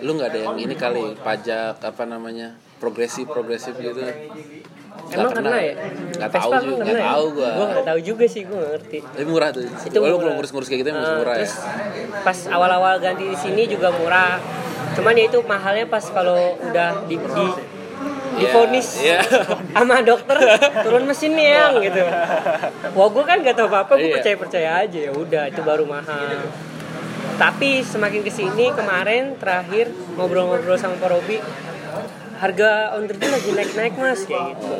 Lu gak ada yang ini kali Pajak apa namanya Progresif progresif gitu Emang kena ya? Gak Vespa juga Gak ya? tahu gua Gue nggak tahu juga sih, gue nggak ngerti. Tapi murah tuh itu Lu murah. kalau ngurus-ngurus kayak gitu emang Eh, murah ya terus pas awal-awal ganti di sini juga murah cuman ya itu mahalnya pas kalau udah di, di difonis Iya. sama dokter turun mesin nih yang gitu wah gue kan gak tau apa apa gue Iya. percaya percaya aja ya udah itu baru mahal tapi semakin ke sini kemarin terakhir ngobrol-ngobrol sama Pak Robi harga on the deal lagi naik-naik mas kayak gitu.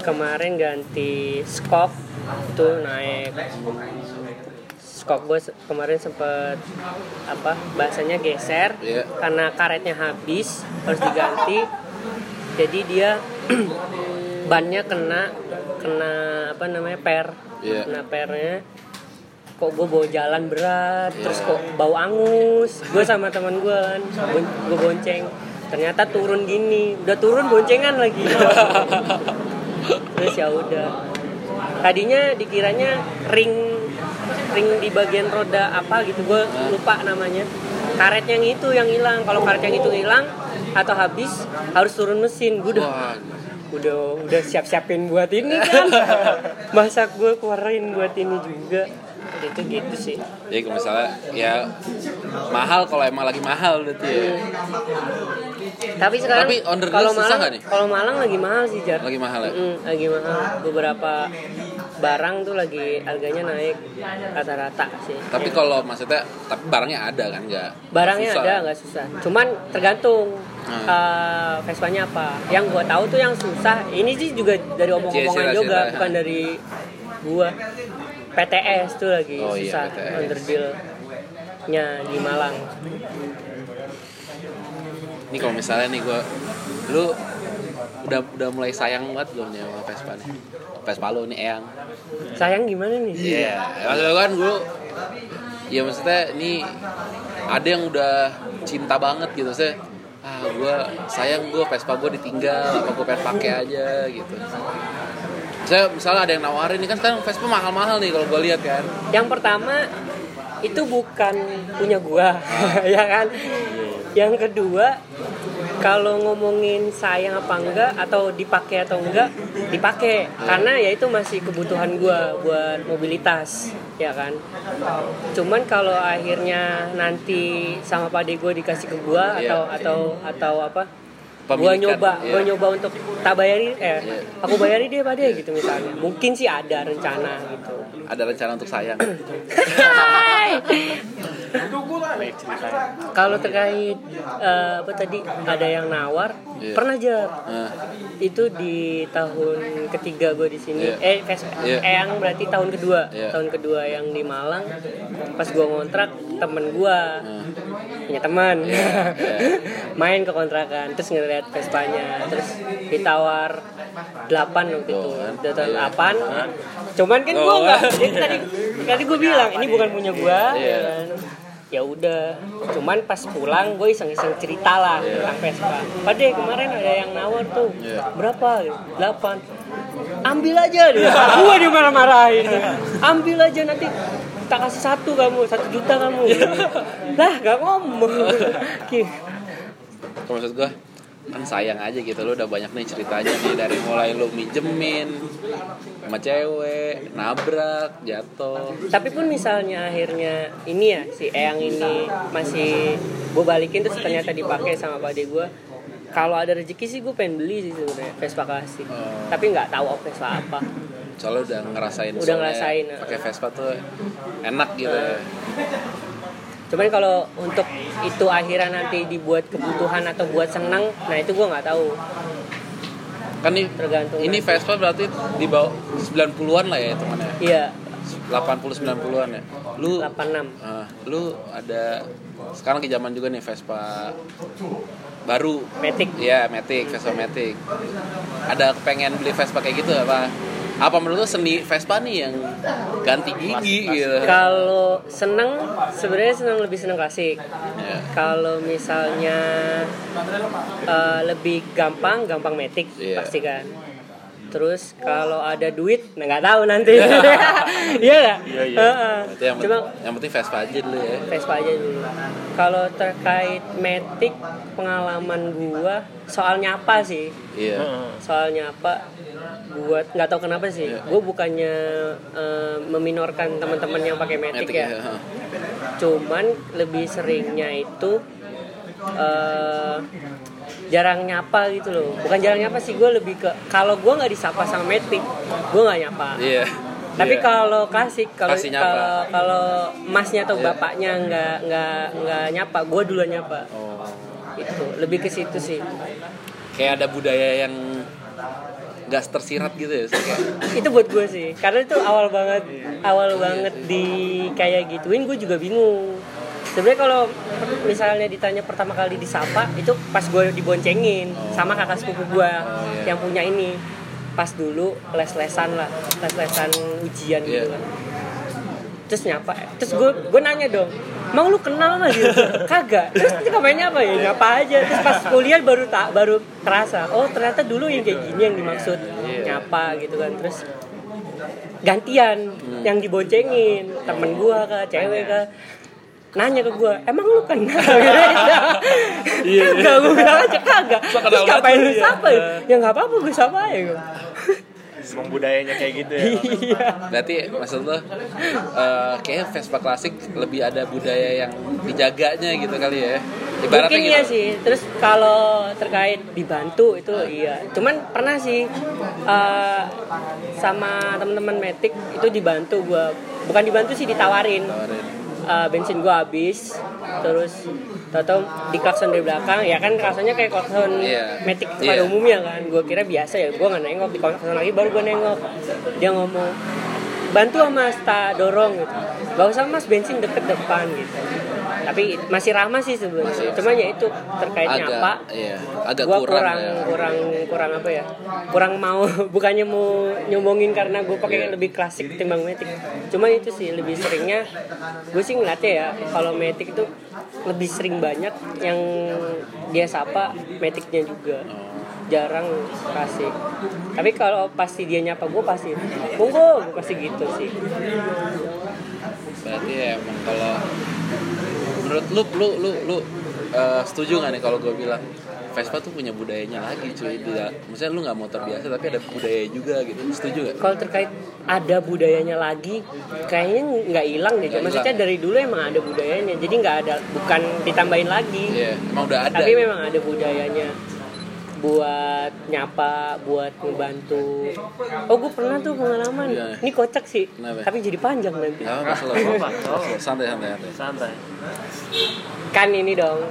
Kemarin ganti skok itu naik. Skok gue kemarin sempet apa bahasanya geser Iya. karena karetnya habis harus diganti. Jadi dia bannya kena kena apa namanya per. Iya. kena pernya kok gue bawa jalan berat Iya. terus kok bau angus. Gue sama teman gue kan gue bonceng. Ternyata turun gini udah turun boncengan lagi. Terus ya udah. Tadinya dikiranya ring ring di bagian roda apa gitu gue lupa namanya. Karet yang itu yang hilang. Kalau karet yang itu hilang atau habis harus turun mesin. Gue udah Wah udah udah siap siapin buat ini kan. Masa gue keluarin buat ini juga itu gitu sih Jadi kalau misalnya ya mahal kalau emang lagi mahal berarti ya. tapi sekarang Tapi kalau Malang nggak nih? kalau Malang lagi mahal sih jar Lagi mahal ya. Mm, lagi mahal beberapa barang tuh lagi harganya naik rata-rata sih Tapi kalau maksudnya tapi barangnya ada kan enggak? barangnya Susah. ada nggak susah cuman tergantung Hmm. eh, Vespanya apa yang gua tahu tuh yang susah ini sih juga dari omong-omongan juga bukan dari gua PTS tuh lagi Oh iya, susah PTS. under deal nya di Malang Ini kalau misalnya nih gue, lu udah udah mulai sayang banget belum nih sama Vespa nih? Vespa lu nih Eyang. sayang gimana nih Iya, maksudnya kan gue, ya maksudnya ini ada yang udah cinta banget gitu, saya ah gue sayang gue Vespa gue ditinggal, apa gue pengen pakai aja gitu. Saya misalnya ada yang nawarin ini kan sekarang Vespa mahal-mahal nih kalau gue lihat kan. yang pertama itu bukan punya gua ya kan yang kedua kalau ngomongin sayang apa enggak atau dipakai atau enggak dipakai karena ya itu masih kebutuhan gua buat mobilitas ya kan cuman kalau akhirnya nanti sama pade gue dikasih ke gua Iya. atau atau atau apa gua nyoba iya. gua nyoba untuk tak bayari eh Iya. aku bayari dia pade gitu misalnya mungkin sih ada rencana gitu Ada rencana untuk sayang. Kalau terkait eh, apa tadi ada yang nawar, Iya. pernah aja Nah, itu di tahun ketiga gue di sini. Iya. Eh, Ves- Iya. eh, yang berarti tahun kedua, Iya. tahun kedua yang di Malang. Pas gue ngontrak, temen gue nah. punya teman Iya, main ke kontrakan, terus ngeliat Vespanya, terus ditawar 8 waktu itu, Oh, kan? ditawar Iya. 8 Cuman kan gue Oh, nggak, kan? jadi tadi tadi gue bilang ini bukan punya gue, Iya. ya udah. Cuman pas pulang gue iseng-iseng cerita lah Iya. tentang Vespa. Pade kemarin ada yang nawar tuh. Iya. berapa? 8 ambil aja deh gue dia marah-marahin. Ambil aja nanti tak kasih satu kamu satu juta kamu. Lah gak ngomong. Kalau maksud gue kan sayang aja gitu lu udah banyak nih ceritanya nih dari mulai lu minjemin sama cewek nabrak jatuh tapi pun misalnya akhirnya ini ya si Eyang ini masih gue balikin terus ternyata dipakai sama pak gue kalau ada rezeki sih gue pengen beli sih sebenarnya Vespa klasik Oh. tapi nggak tahu Vespa apa soalnya udah ngerasain Udah ngerasain, eh. pakai Vespa tuh enak gitu ya. Cuman kalau untuk itu akhirnya nanti dibuat kebutuhan atau buat senang nah itu gue nggak tahu. Kan nih Tergantung ini. Vespa berarti di bawah 90-an lah ya hitungannya. Iya. 80 90-an ya. Lu 86 ah, lu ada sekarang ke zaman juga nih Vespa baru. Matic. Iya, Matic, Vespa Matic. Ada pengen beli Vespa kayak gitu apa? Apa menurut lu seni Vespa nih yang ganti gigi gitu? kalau seneng sebenarnya seneng lebih seneng klasik Ya. kalau misalnya eh, lebih gampang gampang Matic Iya. pasti kan terus kalau ada duit nah nggak tahu nanti iya nggak Iya, iya. Yang, cuma yang penting Vespa aja dulu ya. Vespa aja dulu. Kalau terkait Matic pengalaman gua soal nyapa sih. Iya. Soal nyapa buat nggak tahu kenapa sih. Iya. Gue bukannya eh, meminorkan teman-teman yang pakai Matic ya. ya. Cuman lebih seringnya itu eh jarang nyapa gitu loh. Bukan jarang nyapa sih, gue lebih ke kalau gue nggak disapa sama Matic, gue nggak nyapa. Iya. Tapi Iya. kalau klasik kalau kalau masnya atau Iya. bapaknya nggak nggak nggak nyapa, gue duluan nyapa. Oh. Itu lebih ke situ sih. Kayak ada budaya yang nggak tersirat gitu ya. Itu buat gue sih, karena itu awal banget awal banget di kayak gituin gue juga bingung. Sebenarnya kalau misalnya ditanya pertama kali disapa itu pas gue diboncengin Oh. sama kakak sepupu gue Oh, iya. yang punya ini. Pas dulu les-lesan lah, les-lesan ujian gitu Iya. kan. terus nyapa terus gue gue nanya dong emang lu kenal mas gitu kagak terus kita mainnya apa ya nyapa aja terus pas kuliah baru tak baru terasa oh ternyata dulu yang kayak gini yang dimaksud Iya. nyapa gitu kan terus gantian yang diboncengin temen gue kah cewek kah nanya ke gue emang lu kenal iya kagak gue bilang aja kagak terus ngapain lu lu ya. sapa ya ya nggak apa-apa gue sapa aja gue Emang budayanya kayak gitu ya. iya berarti maksud lo eh kayak Vespa klasik lebih ada budaya yang dijaganya gitu kali ya. Ibaratnya Mungkin gitu. iya sih. Terus kalau terkait dibantu itu iya. Cuman pernah sih eh, sama teman-teman Matic itu dibantu gua. Bukan dibantu sih ditawarin. Tawarin. Eh, bensin gua habis. Terus tahu di klakson dari belakang ya kan klaksonnya kayak klakson. Matic Iya. pada umumnya kan. Gua kira biasa ya. Gua nggak nengok di klakson lagi baru gua nengok. Dia ngomong bantu sama mas tak dorong gitu. Gak usah mas bensin deket depan gitu. Tapi masih ramah sih sebenarnya. Cuma ya itu terkaitnya agak apa? iya agak gua kurang, kurang ya. kurang kurang apa ya? Kurang mau bukannya mau nyombongin karena gue pakai lebih klasik ketimbang metik cuma itu sih lebih seringnya gue sih ngeliatnya ya kalau metik itu lebih sering banyak yang dia sapa metiknya juga jarang klasik tapi kalau pasti dia nyapa gue pasti monggo gue pasti gitu sih. Berarti ya emang kalau menurut lu lu lu lu eh, setuju nggak nih kalau gue bilang Vespa tuh punya budayanya lagi cuy? Tidak maksudnya lu nggak motor biasa tapi ada budaya juga gitu. Setuju gak? kalau terkait ada budayanya lagi kayaknya nggak hilang deh maksudnya hilang. dari dulu emang ada budayanya jadi nggak ada bukan ditambahin lagi. Iya emang udah ada tapi memang ada budayanya buat nyapa, buat ngebantu. Oh, gue pernah tuh pengalaman. Iya. Ini kocak sih, Kenapa? tapi jadi panjang nanti. Ya, santai santai santai. santai Kan ini dong,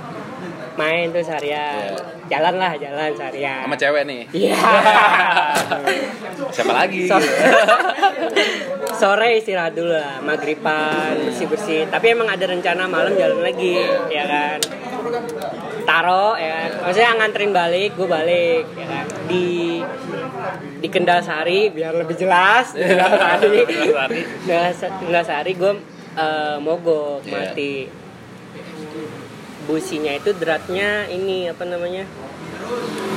main tuh seharian. Iya. Jalan lah, jalan seharian. Sama cewek nih. Iya. Siapa lagi? So- sore istirahat dulu lah, magriban bersih bersih. Tapi emang ada rencana malam jalan lagi, ya kan. Taro, ya kan. Maksudnya nganterin balik, gue balik, ya kan. Di di Kendal Sari biar lebih jelas. Di Kendal Sari. Kendal Sa- Kendal Sari gue eh, mogok Iya. mati. Businya itu dratnya ini apa namanya?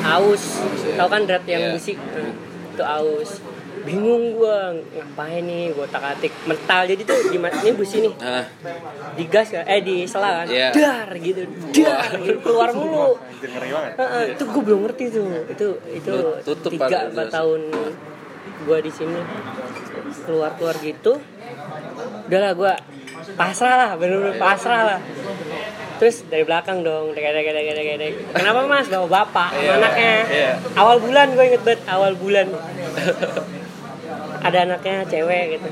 aus tau kan drat yang Iya. busi itu aus bingung gua ngapain nih gua tak atik mental jadi tuh gimana ini busi nih Nah, digas kan? Eh di sela kan? Iya. dar gitu. Dar gitu, keluar mulu. Banget. Heeh, itu gue belum ngerti tuh. Itu itu tutup tiga empat tahun gua di sini. Keluar keluar gitu. Udahlah gua pasrah lah bener-bener pasrah lah. Terus dari belakang dong dek dek dek dek dek kenapa mas? Bawa bapak Iya, anaknya. Iya. awal bulan gue inget banget awal bulan ada anaknya cewek gitu.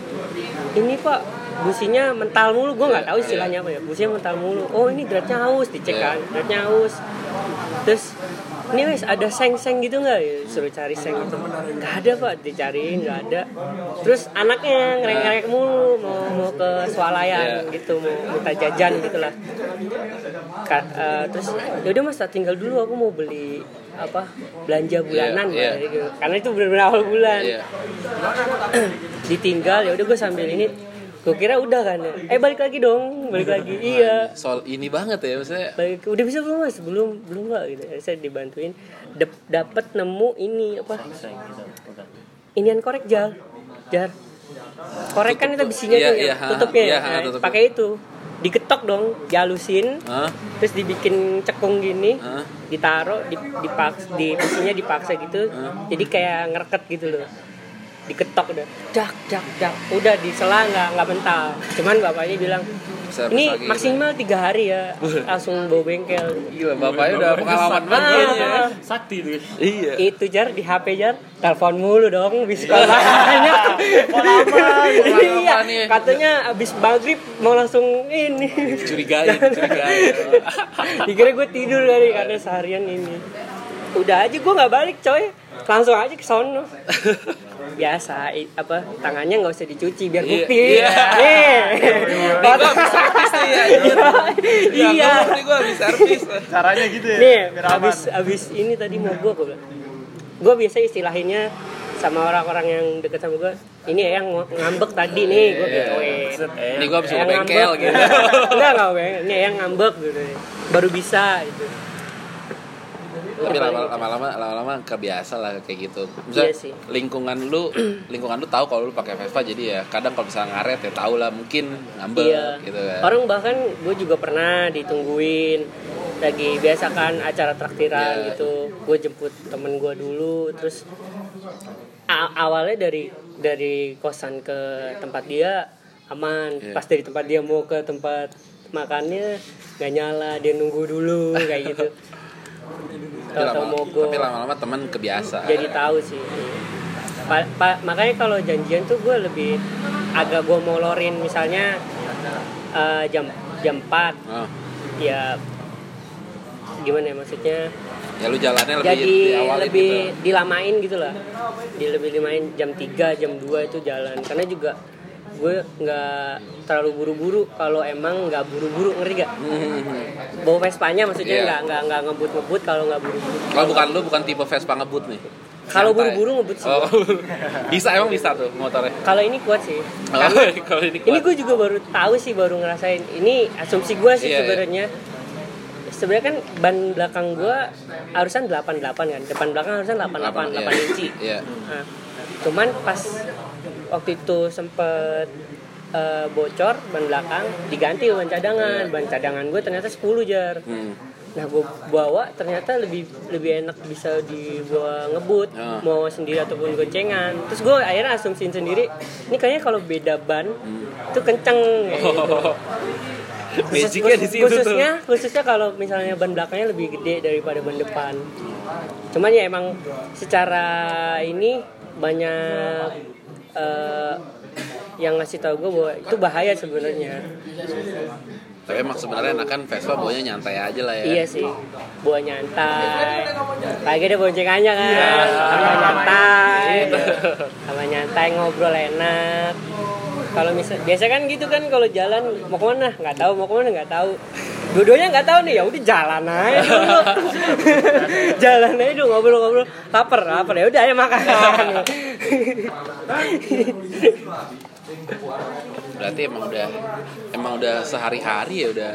Ini pak businya mental mulu. Gue nggak tahu istilahnya apa ya. Businya mental mulu. Oh ini dratnya haus dicek Iya. kan. Dratnya haus. Terus ini wes ada seng-seng gitu nggak ya suruh cari seng itu nggak ada pak dicariin nggak ada terus anaknya ngereng-ngereng mulu mau mau ke swalayan Iya. gitu mau minta jajan gitu lah Ka- eh, terus ya udah mas tak tinggal dulu aku mau beli apa belanja bulanan Pak, iya. gitu. karena itu benar-benar awal bulan iya. ditinggal ya udah gue sambil ini gue kira udah kan ya. Eh balik lagi dong balik lagi. Iya. Soal ini banget ya maksudnya. balik udah bisa belum mas? Belum belum nggak gitu? Saya dibantuin. Dap- dapat nemu ini apa? Inian korek jar jar. Korek kan itu bisinya Iya, tuh iya, ya, ha, tutupnya iya, ya. ha, Nah, pakai itu. Diketok dong dihalusin. Terus dibikin cekung gini. Hah? ditaruh di dipaks di bisinya dipaksa gitu. Jadi kayak ngereket gitu loh diketok udah. Dak dak dak. Udah disela nggak nggak mental. Cuman bapaknya bilang ini maksimal tiga hari ya. Langsung bawa bengkel. Gila, bapaknya udah pengalaman banget ya. Sakti tuh Iya. itu jar di HP jar. Telepon mulu dong di sekolahnya iya. Nih? katanya abis maghrib mau langsung ini. Curigain, curigain. dikira gue tidur kali karena seharian ini. Udah aja gue nggak balik coy. Langsung aja ke sono biasa i- apa tangannya nggak usah dicuci biar Iya, bukti iya. Nih. Habis servis ya. iya Nih gua habis servis. caranya gitu ya nih biar aman. abis abis ini tadi mau gue gue gue biasa istilahinnya sama orang-orang yang deket sama gue ini ya yang ngambek tadi nih gue Iya. gituin Nih gua habis Yang ke bengkel ngambek. gitu. enggak enggak bengkel ini yang ngambek gitu baru bisa gitu Tapi lama- lama-lama lama-lama kebiasa lah kayak gitu. Misalnya Iya lingkungan lu lingkungan lu tahu kalau lu pakai Vespa jadi ya kadang kalau misalnya ngaret ya tahu lah mungkin ngambek Iya. gitu kan. Orang bahkan gue juga pernah ditungguin lagi biasa kan acara traktiran Iya. gitu. Gue jemput temen gue dulu, terus awalnya dari dari kosan ke tempat dia aman. Iya. Pas dari tempat dia mau ke tempat makannya nggak nyala, dia nunggu dulu kayak gitu. tapi, Tahu-tahu lama, mogok. tapi lama-lama teman kebiasa. jadi tahu sih. Pa- pa- makanya kalau janjian tuh gue lebih agak gue molorin. Misalnya eh, jam jam 4 Oh, ya gimana ya maksudnya? Ya lu jalannya lebih jadi lebih gitu. dilamain gitu lah. Di lebih dilamain jam 3 jam 2 itu jalan. Karena juga gue nggak terlalu buru-buru kalau emang nggak buru-buru ngerti gak Hmm. bawa Vespanya maksudnya Iya. nggak nggak nggak ngebut-ngebut kalau nggak buru-buru Kalau bukan lu bukan tipe Vespa ngebut nih. Kalau buru-buru ngebut sih. Oh, bisa emang bisa tuh motornya. kalau ini kuat sih Oh, karena kalau ini ini kuat. gue juga baru tahu sih baru ngerasain ini asumsi gue sih Iya, iya. sebenarnya sebenarnya kan ban belakang gue harusan 88 kan depan belakang harusan 88 iya. 8 inci Iya. Nah, cuman pas waktu itu sempet eh, bocor ban belakang diganti ban cadangan ban cadangan gue ternyata 10 jar Hmm. nah gue bawa ternyata lebih lebih enak bisa dibawa ngebut Ah. mau sendiri ataupun goncengan terus gue akhirnya asumsiin sendiri ini kayaknya kalau beda ban itu kenceng gitu. Khusus- Hmm. Di situ tuh. khususnya khususnya kalau misalnya ban belakangnya lebih gede daripada ban depan cuman ya emang secara ini banyak eh, yang ngasih tahu gue bahwa itu bahaya sebenarnya Tapi emang sebenarnya enakan Vespa bawanya nyantai aja lah ya. iya sih bawa nyantai lagi ada boncengannya kan Iya. sama nyantai sama nyantai ngobrol enak kalau misal biasa kan gitu kan kalau jalan mau ke mana? Nggak tahu mau ke mana nggak tahu. Dua-duanya nggak tahu nih ya udah jalan aja dulu. Jalan aja dulu ngobrol-ngobrol. Lapar lapar. Ya udah ayo makan. Berarti emang udah emang udah sehari-hari ya udah.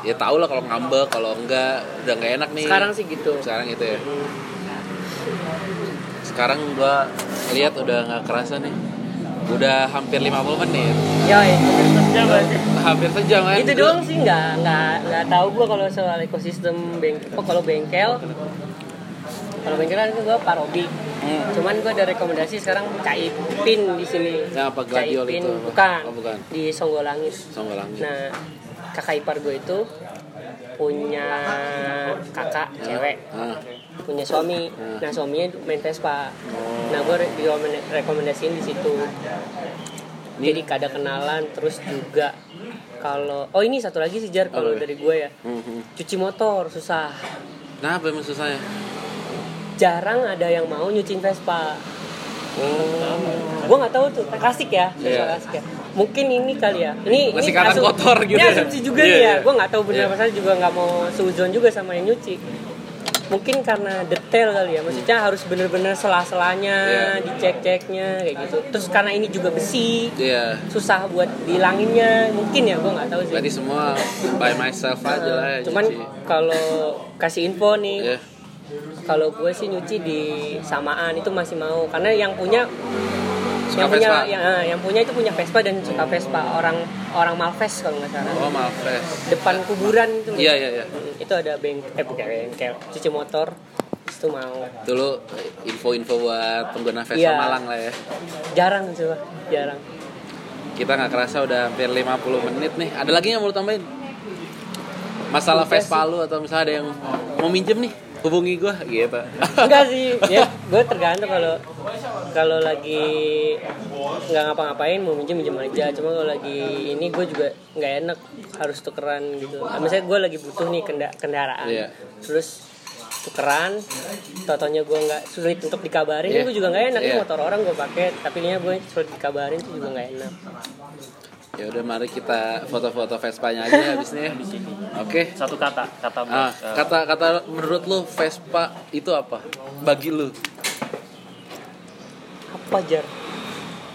Ya tau lah kalau ngambek kalau enggak udah nggak enak nih. Sekarang sih gitu. Sekarang gitu ya. Sekarang gua lihat udah nggak kerasa nih udah hampir 50 menit. Ya ya hampir sejam kan? Itu doang sih nggak nggak nggak tahu gua kalau soal ekosistem bengkel oh kalau bengkel. Kalau bengkel kan gua parobi. Hmm. cuman gua ada rekomendasi sekarang Caipin di sini. Ya, apa Gladiol itu bukan, Oh, bukan. di Songgolangit Songgolangit. nah kakak ipar gue itu punya kakak cewek Ah. punya suami Hmm. nah suaminya main Vespa Oh. nah gue rekomendasiin di situ jadi kada kenalan terus juga kalau oh ini satu lagi sih jar kalau ya? dari gue ya Mhm. cuci motor susah Kenapa emang susahnya? jarang ada yang mau nyuciin Vespa gue nggak tahu tuh klasik ya Iya. klasik ya mungkin ini kali ya ini Masih ini kelihatan kotor gitu ini ya? asumsi juga Iya, nih ya iya. gue nggak tahu benar Iya. apa salah juga nggak mau suzon juga sama yang nyuci mungkin karena detail kali ya maksudnya harus bener-bener sela-selanya Iya. dicek-ceknya kayak gitu terus karena ini juga besi Iya. susah buat dihilanginnya mungkin ya gue nggak tahu sih Berarti semua by myself aja lah ya. cuman kalau kasih info nih Iya. Kalau gue sih nyuci di samaan itu masih mau karena yang punya Suka yang punya Vespa? yang, eh, yang punya itu punya Vespa dan suka Vespa orang orang Malves kalau nggak salah Oh maaf Ves. depan kuburan itu Iya iya iya. Mm, itu ada beng eh bukan bengkel cuci motor itu mau Dulu info-info buat pengguna Vespa Iya. Malang lah ya. jarang coba jarang Kita nggak kerasa udah hampir 50 menit nih. Ada lagi yang mau tambahin? Masalah Vespa lu atau misalnya ada yang mau minjem nih, hubungi gua gitu. enggak sih ya gue tergantung kalau kalau lagi nggak ngapa-ngapain mau minjem minjem aja cuma kalau lagi ini gue juga nggak enak harus tukeran gitu nah, misalnya gue lagi butuh nih kenda- kendaraan Iya. terus tukeran totonya gue nggak sulit untuk dikabarin Iya. gue juga nggak enak Ini Iya. motor orang gue pakai tapi ini gue sulit dikabarin itu juga nggak enak Ya udah mari kita foto-foto Vespanya aja habisnya. Oke. Satu kata, kata Ah, eh, kata kata menurut lu Vespa itu apa? Bagi lu. apa jar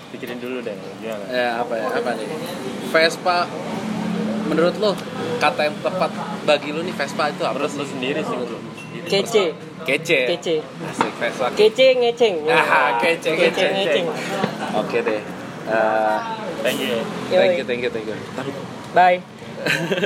pikirin dulu deh. Gimana? Ya apa ya? Apa nih? Vespa menurut lu kata yang tepat bagi lu nih Vespa itu apa? Menurut lu sendiri sih bro. kece Kece. kece Asik Vespa. kece ngeceng Ah, kece, kece, ngeceng Oke deh. Eh, Thank you. thank you, thank you, thank you. bye